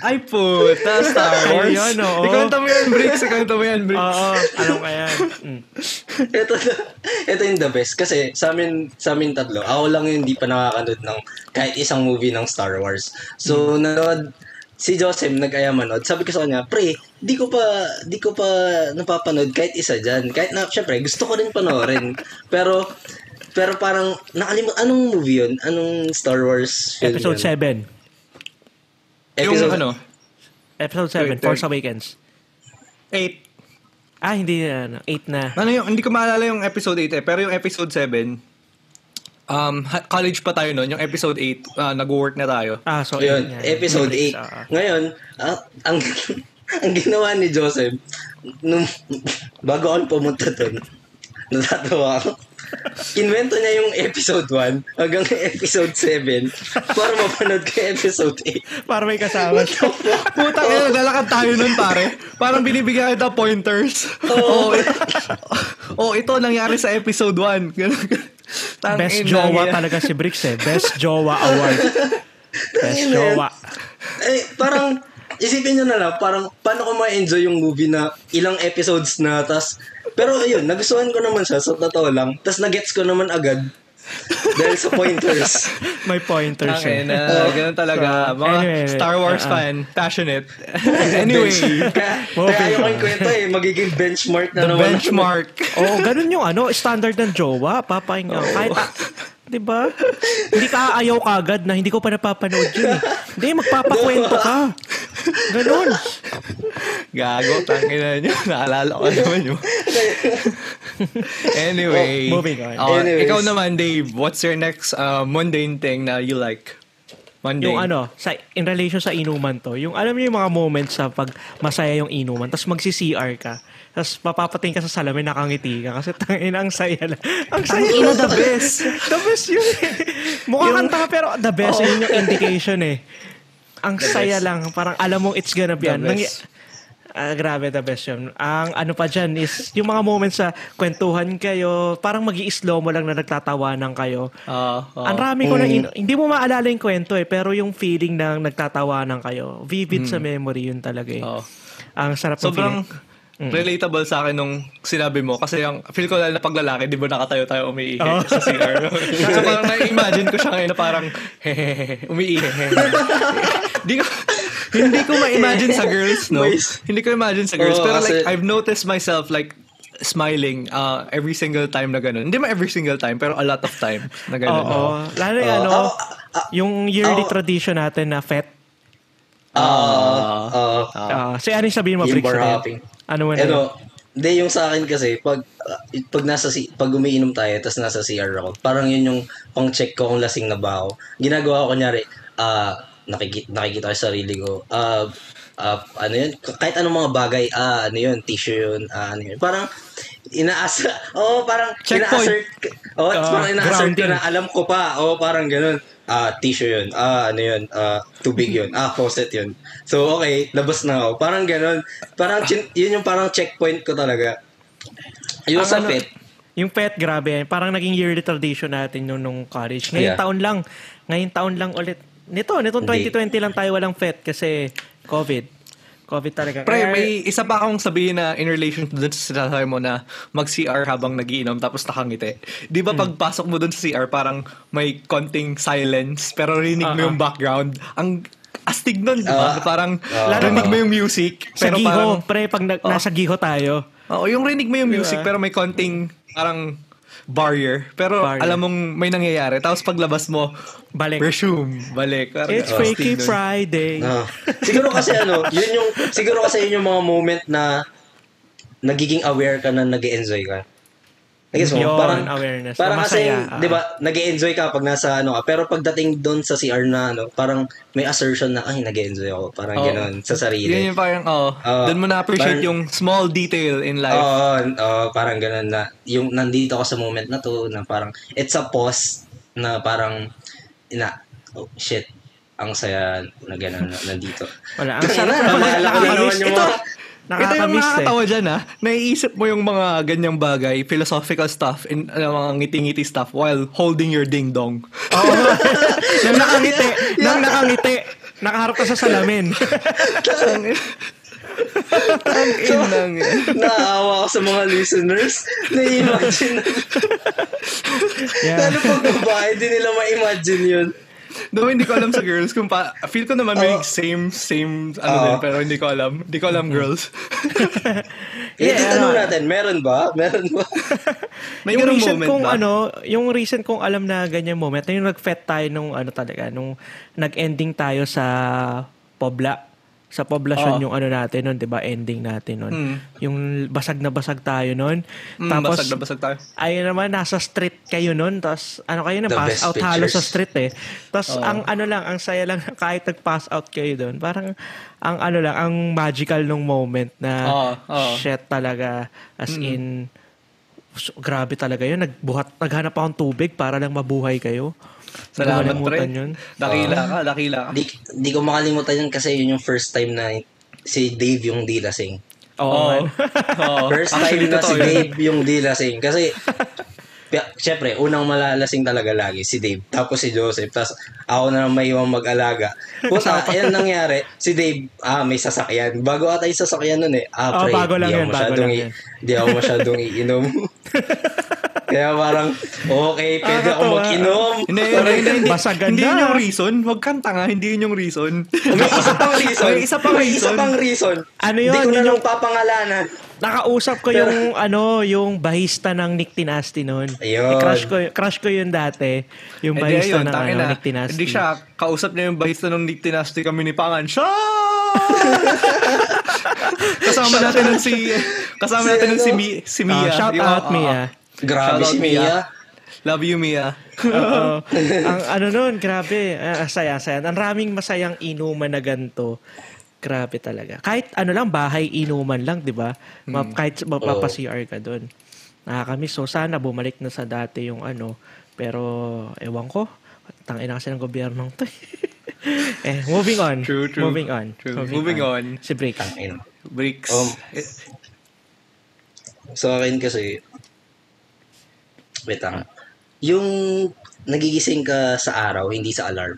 Ay puta, Star Wars. Ayun, oo. Ikwento mo yan, Bricks. Ikwento mo yan, Bricks. Oo, ano kaya? Mm. ito, ito yung the best. Kasi sa amin, sa amin tatlo, ako lang yung hindi pa nakakanood ng kahit isang movie ng Star Wars. So, nanood, si Joseph nag-aya manood. Sabi ko sa kanya, pre, di ko pa, di ko pa napapanood kahit isa dyan. Kahit na, syempre, gusto ko rin panoorin. *laughs* pero, pero parang, nakalimut, anong movie yun? Anong Star Wars film Episode yun? 7. Yung Episode, ano, Episode 7, Wait, Force. Awakens. 8. Ah, hindi na. 8 na. Ano yung, hindi ko maalala yung episode 8 eh, pero yung episode 7, um, college pa tayo noon, yung episode 8, uh, nag-work na tayo. Ah, so Yun, yan. episode Netflix, 8. ah. Ngayon, ah, ang *laughs* ang ginawa ni Joseph, nung, *laughs* bago ako pumunta doon, *laughs* natatawa ako. *laughs* Invento niya yung episode 1 hanggang episode 7 para mapanood yung episode 8. Para may kasama. Puta, oh. naglalakad tayo nun, pare. Parang binibigyan kita pointers. Oo. *laughs* oh, ito nangyari sa episode 1. Ganun. *laughs* Tang Best jowa talaga si Bricks eh. Best jowa award. Best jowa. Eh, parang, isipin nyo na lang, parang, paano ko ma-enjoy yung movie na ilang episodes na, tas, pero ayun, nagustuhan ko naman siya, sa totoo lang, tas nagets ko naman agad, dahil sa pointers. *laughs* May pointers eh. na, *laughs* ganun talaga. So, Mga anyway, Star Wars uh-uh. fan, passionate. *laughs* anyway, kaya, kaya ayaw ko kwento eh, magiging benchmark na the naman. benchmark. Oo, ganun yung ano, standard ng jowa. Papahinga. Kahit, ah, di ba? Hindi ka ayaw kagad na hindi ko pa napapanood yun eh. Hindi, magpapakwento ka. Ganun. Gago, tangin na nyo. Naalala ko naman yun. anyway. Oh, moving on. Oh, Anyways. ikaw naman, Dave. What's your next uh, mundane thing na you like? Mundane. Yung ano, sa, in relation sa inuman to, yung alam niyo yung mga moments sa pag masaya yung inuman, tapos magsi-CR ka, tapos papapating ka sa salamin, nakangiti ka, kasi tangin ang saya lang. Ang saya Tangina, the best. the best yun eh. Mukha kanta ka, pero the best, yun yung indication eh. Ang saya lang, parang alam mong it's gonna be. The ano, nangy- best. Ah, grabe, the best yun. Ang ano pa dyan is, yung mga moments sa kwentuhan kayo, parang mag slow mo lang na nagtatawanan kayo. Ah, ah. Ang rami ko na, in- hindi mo maalala yung kwento eh, pero yung feeling na nagtatawanan kayo, vivid sa memory yun talaga eh. Oo. Ang sarap ng Sobrang feeling. relatable sa akin nung sinabi mo. Kasi yung, feel ko lalo na paglalaki, di ba nakatayo tayo umiihi Oo. sa CR. so *laughs* parang na-imagine ko siya ngayon na parang, hehehe, umiihi. *laughs* di ko, hindi ko ma-imagine sa girls, no? Hindi ko imagine sa girls. Oo, pero like, kasi- I've noticed myself like, smiling uh, every single time na ganun. Hindi man every single time, pero a lot of time na ganun. Oo. Lalo yung Oo. ano, Ako, yung yearly ako- tradition natin na fet. Ah, ah, Uh, si ano yung sabihin mo, Yung Bricks? Ano mo na yun? Ano, hindi yung sa akin kasi pag uh, pag nasa si pag umiinom tayo tapos nasa CR ako, parang yun yung pang-check ko kung lasing na ba ako. Ginagawa ko kunyari, ah nakikita, nakikita ko sa sarili ko. Ah ah, ano yun, kahit anong mga bagay, ah ano yun, tissue yun, ah ano yun. Parang inaasa, *laughs* oh parang Checkpoint. ina-assert, oh Ah, parang ina-assert ko na alam ko pa, oh parang ganun. Ah, tissue yun. Ah, ano yun? Ah, tubig yun. Ah, faucet yun. So, okay, labas na ako. Parang ganun. Parang, chin- yun yung parang checkpoint ko talaga. Yung Ang sa ano, pet. Yung pet, grabe. Parang naging yearly tradition natin nung, nung college. Ngayong Yeah. taon lang. Ngayong taon lang ulit. Nito, nitong Hindi. 2020 lang tayo walang pet kasi COVID. COVID talaga. Pre, may isa pa akong sabihin na in relation to dun sa sinasabi mo na mag-CR habang nagiinom tapos nakangiti. Di ba pagpasok mo dun sa CR parang may konting silence pero rinig mo Ah, yung background. Ang astig nun, di ba? Ah, parang ah. rinig mo yung music sa pero giho, parang pre, pag na- Oh. nasa giho tayo, Oo, yung rinig mo yung Diba? music pero may konting parang barrier. Pero Barrier. alam mong may nangyayari. Tapos paglabas mo, Balik. resume, balik. Parang It's Freaky. Friday. Ah. siguro kasi ano, yun yung siguro kasi yun yung mga moment na nagiging aware ka na nag enjoy ka. Nagis mo? Yun, parang, awareness. Parang kasi, ah. di ba, nag enjoy ka pag nasa ano ka. Pero pagdating doon sa CR na ano, parang may assertion na, ay, nag enjoy ako. Parang Oo. gano'n, sa sarili. Yun yung parang, oh, Oo. doon mo na-appreciate Parang- yung small detail in life. Oo, oo, parang gano'n na, yung nandito ako sa moment na to, na parang, it's a pause, na parang, ina, oh, shit, ang saya na gano'n, na, nandito. Wala. Ang sarap na, na naalala ko na naman yung Ito, mga- Ito yung nakakamiss eh. nakakatawa dyan ha. Naiisip mo yung mga ganyang bagay, philosophical stuff, and uh, mga ngiti-ngiti stuff while holding your ding-dong. Oo. *laughs* nang nakangiti. Nang nakangiti. Nakaharap ka sa salamin. Ang inang yan. Naawa ako sa mga listeners. Na-imagine. yeah. Lalo pag babae, di nila ma-imagine yun. Though hindi ko alam sa girls kung pa feel ko naman may Oo. same same ano Oo. din pero hindi ko alam. Hindi ko alam girls. *laughs* Eh, Yeah, tanong ano. natin, meron ba? Meron ba? *laughs* May yung ganung recent moment kong ba? ano, yung recent kong alam na ganyan moment, na yung nag-fet tayo nung ano talaga, nung nag-ending tayo sa Pobla. Sa poblasyon Oo. yung ano natin nun, 'di ba? Ending natin nun. Mm. Yung basag na basag tayo nun. Mm, Tapos basag na basag tayo. ayun naman nasa street kayo nun, tapos ano kayo na The pass out halos sa pictures. street eh. Tapos Oo. ang ano lang, ang saya lang *laughs* kahit nag-pass out kayo doon. Parang ang ano lang, ang magical nung moment na Oo, oo. shit talaga as in so, grabe talaga yun. Nagbuhat, naghanap akong tubig para lang mabuhay kayo. Salamat pre. yun. Dakila ka, dakila ka. di, di ko makalimutan yun kasi yun yung first time na si Dave yung di lasing. Oo. Man. Oo. *laughs* First time Actually, na si yun. Dave yung di lasing. Kasi, *laughs* syempre, unang malalasing talaga lagi si Dave. Tapos si Joseph. Tapos ako na lang may iwang mag-alaga. Puta, ayan nangyari. Si Dave, ah, may sasakyan. Bago ata yung sasakyan nun eh. Ah, Oh, pre, bago lang di yun, bago lang yun. Di ako masyadong iinom. *laughs* Kaya parang, okay, pwede ako mag-inom. Hindi, hindi, hindi, Basagan hindi yun yung reason. Huwag kang tanga, hindi yun yung reason. May isa pang reason. May isa pang May isa reason. pang reason. Ano Hindi yun? ko na lang yung- papangalanan. Nakausap ko yung ano, yung bahista ng Nick Tinasti noon. Ayun. Eh, crush ko, crush ko yun dati. Yung Hindi, bahista ng ano. Nick Tinasti. Hindi siya, kausap niya yung bahista ng Nick Tinasti kami ni Pangan. Siya! *laughs* kasama natin ng si, kasama natin ng si, ano? Mi, si Ah, Mia. shout Yung- out, ah, Mia. Grabe si out, Mia. Love you, Mia. Oo. *laughs* ang ano nun, grabe. Ah, saya, saya. Ang raming masayang inuman na ganito. Grabe talaga. Kahit ano lang, bahay inuman lang, di ba? Ma- Kahit mapapa-CR ka doon. Nakakamiss. So, sana bumalik na sa dati yung ano. Pero, ewan ko. Tangina kasi ng gobyernong to. *laughs* eh, moving on. True, true. Moving on. True. Moving on. Si Break. Ayun. Bricks. Um, Eh, Sa akin kasi, wait lang. Yung nagigising ka sa araw, hindi sa alarm.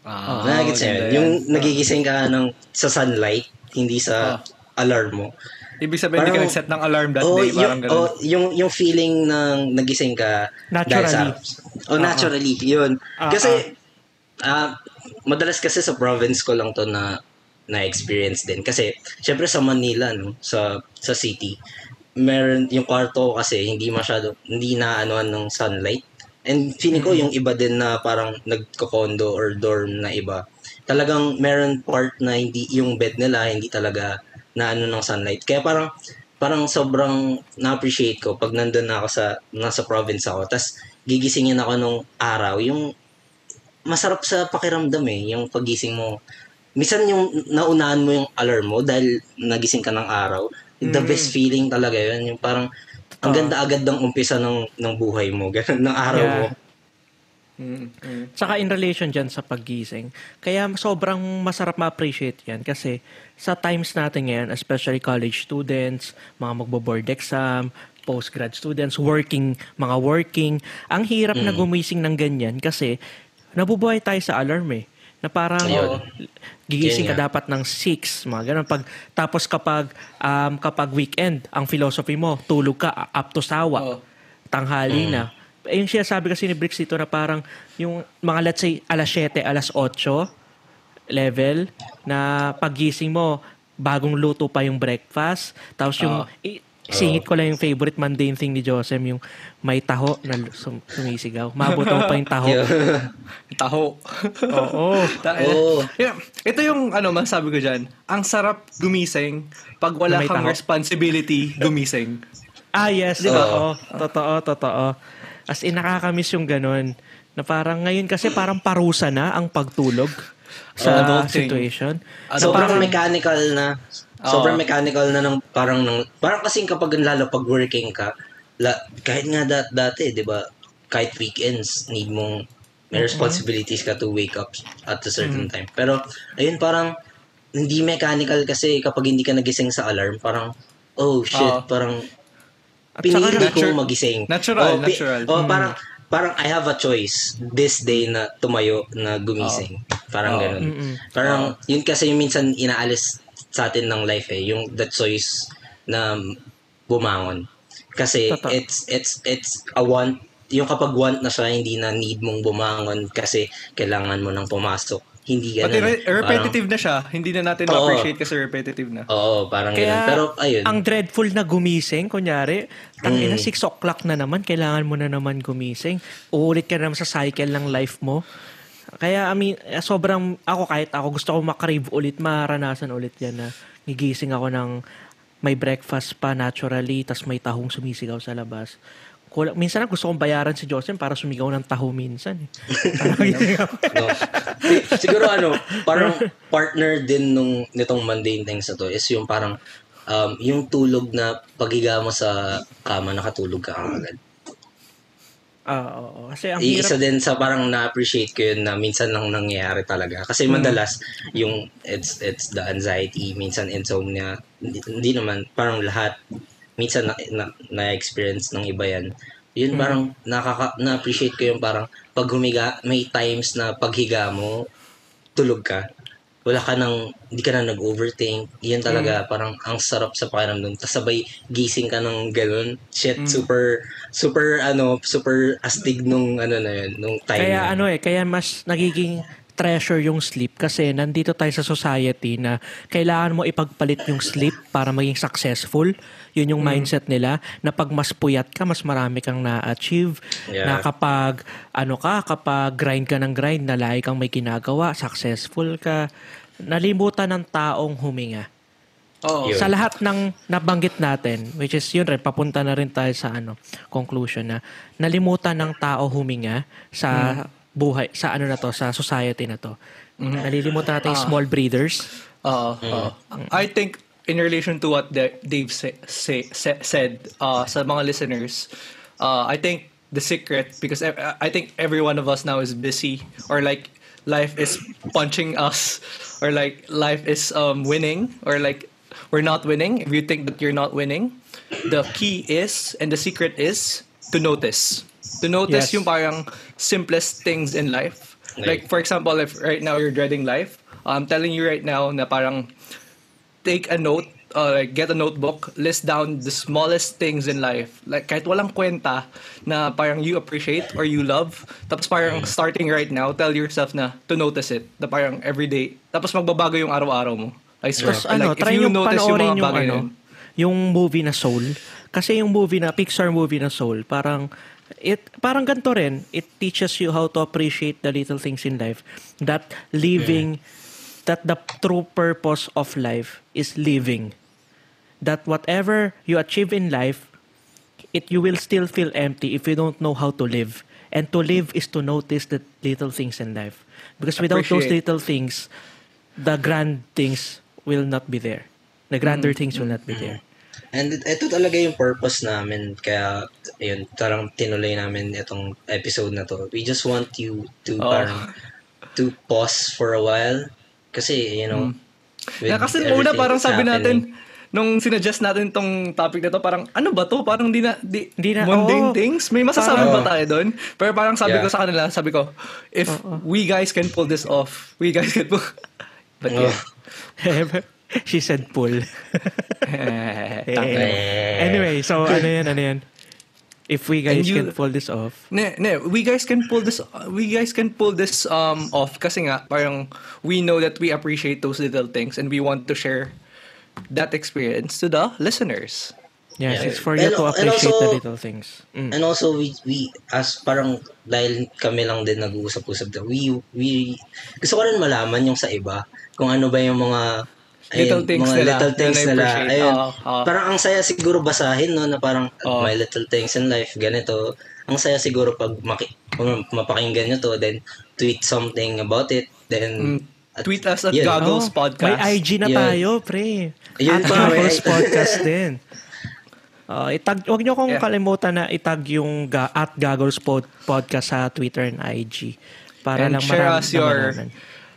ah, Nagigits ganda yun. Yung nagigising ka ng, sa sunlight, hindi sa Ah. alarm mo. Ibig sabihin, hindi ka Parang- nag-set ng alarm that Oh, day. yung, Parang ganun. oh, yung, yung feeling ng nagising ka dahil Naturally. sa Oh, naturally. Yun. Ah, kasi, ah, madalas kasi sa province ko lang to na na-experience din. Kasi, syempre sa Manila, no, sa, sa city, meron, yung kwarto ko kasi hindi masyado, hindi na anoan ng sunlight. And feeling ko yung iba din na parang nagko-condo or dorm na iba, talagang meron part na hindi, yung bed nila hindi talaga na ano ng sunlight. Kaya parang, parang sobrang na-appreciate ko pag nandun na ako sa, nasa province ako. Tapos, gigisingin ako nung araw, yung masarap sa pakiramdam eh, yung pagising mo. Minsan yung naunahan mo yung alarm mo dahil nagising ka ng araw. The best feeling talaga yun. Yung parang, ang ganda agad ng umpisa ng, ng buhay mo. *laughs* Ganun, ng araw Yeah. mo. Mm, mm. Saka in relation dyan sa paggising. Kaya sobrang masarap ma-appreciate yan kasi sa times natin ngayon, especially college students, mga magbo-board exam, postgrad students, working, mga working, ang hirap na gumising ng ganyan kasi nabubuhay tayo sa alarm eh. Na parang Ayun. Gigising ka dapat ng 6, mga ganun. Pag, tapos kapag, um, kapag weekend, ang philosophy mo, tulog ka up to sawa Oo. tanghali na. Eh, yung siya sabi kasi ni Bricks dito na parang yung mga let's say alas 7, alas 8 level na pagising mo bagong luto pa yung breakfast. Tapos yung, i- singit ko lang yung favorite mundane thing ni Josem, yung may taho na sum- sumisigaw. Mabutong pa yung taho. *laughs* Taho. Oo. *laughs* Dahil, Oo. yeah, ito yung ano masabi ko dyan. Ang sarap gumising pag wala Na may kang taho. responsibility gumising. Ah, yes. Di ba? Oo. Totoo, totoo. As in, nakakamiss yung ganun. Na parang ngayon kasi parang parusa na ang pagtulog sa Adulting. situation. Adulting. Sobrang parang- mechanical na. Oo. Sobrang mechanical na ng parang ng parang kasing kapag lalo pag working ka, la, kahit nga dat, dati, 'di ba? Kahit weekends need mong may responsibilities ka to wake up at a certain time. Pero ayun parang hindi mechanical kasi kapag hindi ka nagising sa alarm, parang oh shit, Oo. parang At pinili ko natu- magising. natural, Oh, pi- natural. Oh, parang parang I have a choice this day na tumayo na gumising. Parang Oo. ganun. Mm-mm. Parang yun kasi yung minsan inaalis sa atin ng life eh, yung the choice na bumangon. Kasi Totoo. it's it's it's a want yung kapag want na siya hindi na need mong bumangon kasi kailangan mo nang pumasok. Hindi Pati ganun. re- repetitive na siya. Hindi na natin Oo. ma-appreciate kasi repetitive na. Parang, oo, parang Kaya, ganun. Pero ayun. ang dreadful na gumising, kunyari, tangina Mm. 6 o'clock na naman, kailangan mo na naman gumising. Uulit ka na naman sa cycle ng life mo. Kaya, I mean, sobrang, ako kahit ako gusto ko makrave ulit, maranasan ulit yan na gigising ako ng may breakfast pa naturally, tas may tahong sumisigaw sa labas. Kulang, minsan lang gusto kong bayaran si Joseph para sumigaw ng taho minsan. Eh. *laughs* No. Si- Siguro ano, parang partner din nung nitong mundane things na to is yung parang um, yung tulog na paghiga mo sa kama, nakatulog ka agad. Ah, oo. Kasi ang hirap Isa din sa parang na-appreciate ko yun na minsan lang nangyayari talaga. Kasi Hmm. madalas yung it's it's the anxiety, minsan insomnia, hindi, hindi naman parang lahat minsan na, na, na-experience ng iba yan. Yun Hmm. parang nakaka, na-appreciate ko yung parang pag humiga, may times na paghiga mo, tulog ka. Wala ka nang, hindi ka na nag-overthink. Yan talaga, Hmm. parang ang sarap sa pakiramdam. Tapos sabay gising ka ng ganun. Shit, Hmm. super, super, ano, super astig nung, ano na yun, nung time Kaya na. ano eh, kaya mas nagiging treasure yung sleep kasi nandito tayo sa society na kailangan mo ipagpalit yung sleep para maging successful. Yun yung mindset nila na pag mas puyat ka, mas marami kang na-achieve. Yeah. Na kapag ano ka, kapag grind ka ng grind, na lagi kang may ginagawa, successful ka. Nalimutan ng taong huminga. Oo. Yun. Sa lahat ng nabanggit natin, which is yun rin, papunta na rin tayo sa ano, conclusion na nalimutan ng tao huminga sa buhay, sa ano na to, sa society na to. Nalilimutan natin yung small breeders. Oo. oo. I think in relation to what Da- Dave say, say, sa- said uh, sa mga listeners, uh, I think the secret because I, I think every one of us now is busy or like life is punching us *laughs* or like life is um, winning or like we're not winning. If you think that you're not winning, the key is and the secret is to notice. To notice Yes. yung parang simplest things in life. Like for example, if right now you're dreading life, I'm telling you right now na parang take a note, uh, like get a notebook, list down the smallest things in life. Like kahit walang kwenta na parang you appreciate or you love. Tapos parang starting right now, tell yourself na to notice it. Na parang everyday. Tapos magbabago yung araw-araw mo. I swear. Tapos ano, Like, if try notice panoorin mga yung, bagay na ano, yun. yung movie na Soul. Kasi yung movie na, Pixar movie na Soul, parang, it, parang ganito rin. It teaches you how to appreciate the little things in life. That living, that the true purpose of life is living. That whatever you achieve in life, it you will still feel empty if you don't know how to live. And to live is to notice the little things in life. Because without those Appreciate. little things, the grand things will not be there. The grander things will not be there. And it- ito talaga yung purpose namin. Kaya, yun, tarang tinuloy namin itong episode na to. We just want you to Oh. parang, to pause for a while. Kasi, you know, with Na kasi una everything parang that's sabi happening, natin, nung sinuggest natin tong topic na to, parang ano ba to? Parang di na, di, Di na- mundane oo. things? May masasabi Parang- ba tayo doon? Pero parang sabi Yeah. ko sa kanila, sabi ko, if we guys can pull this off, we guys can pull... *laughs* But yeah. *laughs* She said pull. *laughs* Eh. anyway, so ano yan, ano yan? If we guys you- can pull this off. Ne, ne, we guys can pull this we guys can pull this um off kasi nga parang we know that we appreciate those little things and we want to share that experience to the listeners. Yes, Yeah. it's for you And- to appreciate the also- little things. Mm. And also we we as parang dahil kami lang din nag-uusap-usap. We we gusto ko rin malaman yung sa iba kung ano ba yung mga Little things mga nila little things na nila. Ayun. Oo, oo. Parang ang saya siguro basahin no na parang Oo. my little things in life ganito. Ang saya siguro pag maki, mapakinggan nyo to then tweet something about it then Mm. Tweet us at Yun. Goggles Oh, Podcast. May IG na Yun. tayo, pre. Yun At pa, may Goggles IG. Podcast *laughs* din. Uh, itag, wag niyo kong Yeah. kalimutan na itag yung ga, at Goggles pod, Podcast sa Twitter and IG. Para And lang share marami us your naman.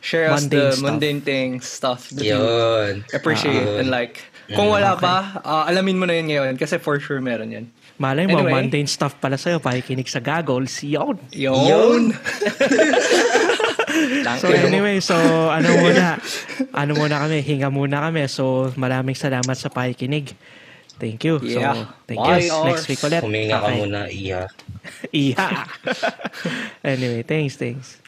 Share us Mundane the stuff. mundane things stuff that you yun. appreciate Ah. and like. Kung wala pa, ah, alamin mo na yun ngayon kasi for sure meron yan. Malay mo, Anyway. mundane stuff pala sa'yo. Pakikinig sa Goggles. Yun. Yun! Yun. *laughs* So anyway, so ano muna, ano muna kami, hinga muna kami. So maraming salamat sa pakikinig. Thank you. Yeah. So, thank you. Next week ulit. Huminga ka Okay. muna, iya. *laughs* Iya. *laughs* anyway, thanks, thanks.